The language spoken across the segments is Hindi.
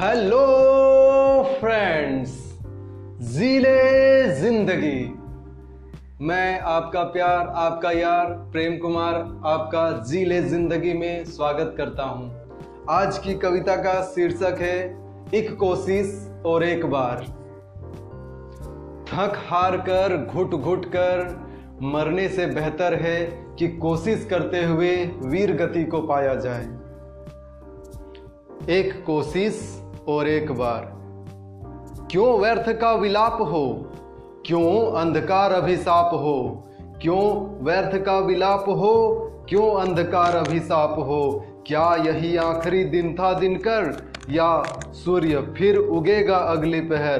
हेलो फ्रेंड्स जीले ज़िंदगी। मैं आपका प्यार, आपका यार, प्रेम कुमार, आपका जीले ज़िंदगी में स्वागत करता हूँ। आज की कविता का शीर्षक है, एक कोशिश और एक बार। थक हार कर, घुट घुट कर, मरने से बेहतर है कि कोशिश करते हुए वीर गति को पाया जाए। एक कोशिश और एक बार, क्यों व्यर्थ का विलाप हो? क्यों अंधकार अभिशाप हो? क्यों व्यर्थ का विलाप हो? क्यों अंधकार अभिशाप हो? क्या यही आखिरी दिन था दिनकर? या सूर्य फिर उगेगा अगली पहर?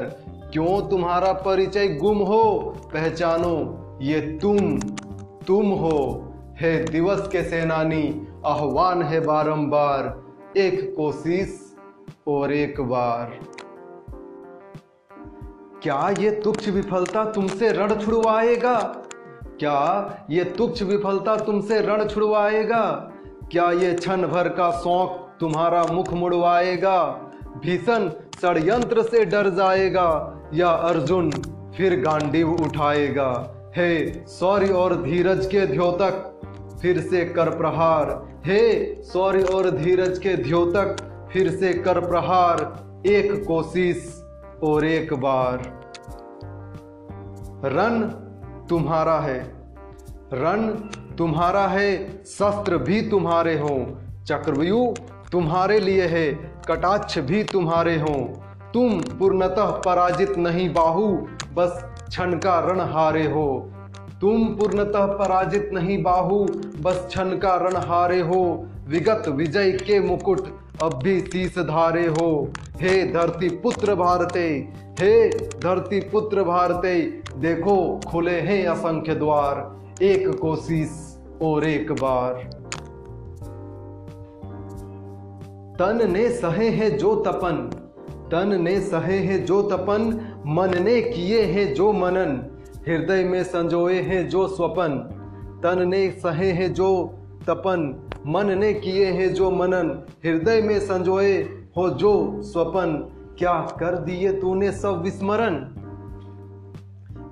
क्यों तुम्हारा परिचय गुम हो? पहचानो, ये तुम तुम हो। है दिवस के सेनानी, आह्वान है बारंबार, एक कोशिश और एक बार। क्या ये तुच्छ विफलता तुमसे रण छुड़वाएगा? क्या ये तुच्छ विफलता तुमसे रण छुड़वाएगा? क्या ये क्षण भर का शौक तुम्हारा मुख मुड़वाएगा? भीषण षडयंत्र से डर जाएगा या अर्जुन फिर गांडीव उठाएगा? हे सौर्य और धीरज के द्योतक, फिर से कर प्रहार। हे सौर्य और धीरज के द्योतक फिर से कर प्रहार, एक कोशिश और एक बार। रन तुम्हारा है। रन तुम्हारा है, शस्त्र भी तुम्हारे हों, चक्रव्यूह तुम्हारे लिए है, कटाक्ष भी तुम्हारे हों। तुम पूर्णतः पराजित नहीं, बाहु, बस क्षण का रण हारे हो। तुम पूर्णतः पराजित नहीं, बाहु, बस क्षण का रण हारे हो। विगत विजय के मुकुट अब भी तीस धारे हो। हे धरती पुत्र भारते, हे धरती पुत्र भारते, देखो खुले हैं असंख्य द्वार, एक कोशिश और एक बार। तन ने सहे हैं जो तपन, तन ने सहे हैं जो तपन, मन ने किए हैं जो मनन, हृदय में संजोए हैं जो स्वपन, तन ने सहे हैं जो तपन मन ने किए हैं जो मनन, हृदय में संजोए हो जो स्वपन। क्या कर दिए तूने सब विस्मरण?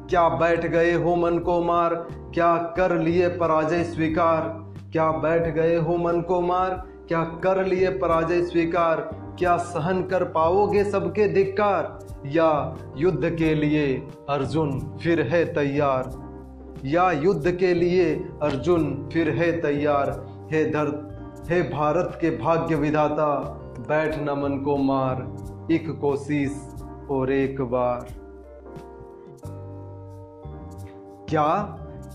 क्या बैठ गए हो मन को मार? क्या कर लिए पराजय स्वीकार? क्या बैठ गए हो मन को मार? क्या कर लिए पराजय स्वीकार? क्या सहन कर पाओगे सबके धिक्कार? या युद्ध के लिए अर्जुन फिर है तैयार? या युद्ध के लिए अर्जुन फिर है तैयार? हे धर हे भारत के भाग्य विधाता, बैठ न मन को मार एक कोशिश और एक बार। क्या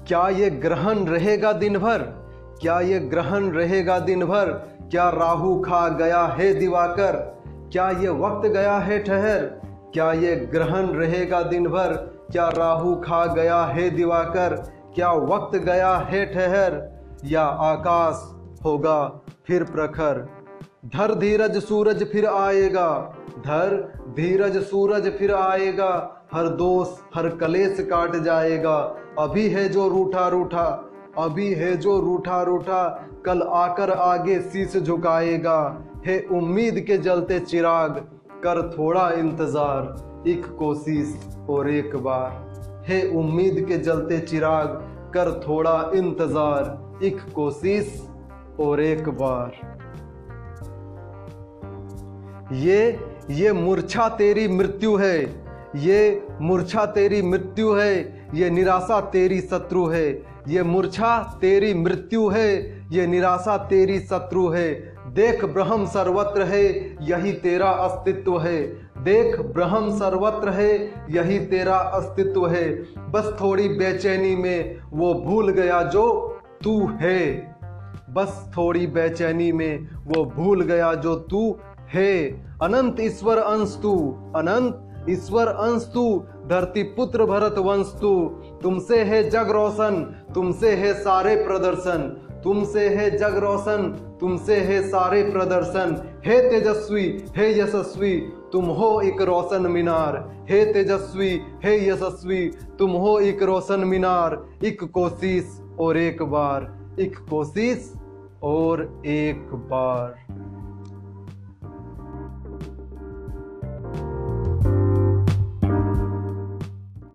क्या ये ग्रहण रहेगा दिन भर क्या ये ग्रहण रहेगा दिन भर क्या राहु खा गया है दिवाकर? क्या ये वक्त गया है ठहर? क्या ये ग्रहण रहेगा दिन भर क्या राहु खा गया है दिवाकर? क्या वक्त गया है ठहर? या आकाश होगा, फिर प्रखर। धर धीरज सूरज फिर आएगा, धर धीरज सूरज फिर आएगा, हर दोष, हर कलेश काट जाएगा। अभी है जो रूठा रूठा, अभी है जो रूठा रूठा, कल आकर आगे शीश झुकाएगा। है उम्मीद के जलते चिराग, कर थोड़ा इंतज़ार एक कोशिश और एक बार। है उम्मीद के जलते चिराग, कर थोड़ा इंतज़ार एक कोशिश और एक बार। ये ये मूर्छा तेरी मृत्यु है। ये मूर्छा तेरी मृत्यु है। ये निराशा तेरी शत्रु है। ये मूर्छा तेरी मृत्यु है। ये निराशा तेरी शत्रु है। देख ब्रह्म सर्वत्र है, यही तेरा अस्तित्व है। देख ब्रह्म सर्वत्र है, यही तेरा अस्तित्व है। बस थोड़ी बेचैनी में वो भूल गया जो तू है। बस थोड़ी बेचैनी में वो भूल गया जो तू है। अनंत ईश्वर अंश तू, अनंत ईश्वर अंश तू, धरती पुत्र भरत वंश तू। तुमसे है जग रोशन, तुमसे है सारे प्रदर्शन। तुमसे है जग रोशन, तुमसे है सारे प्रदर्शन। हे तेजस्वी, हे यशस्वी, तुम हो एक रोशन मीनार। हे तेजस्वी, हे यशस्वी, तुम हो एक रोशन मीनार। एक कोशिश और एक बार एक कोशिश और एक बार।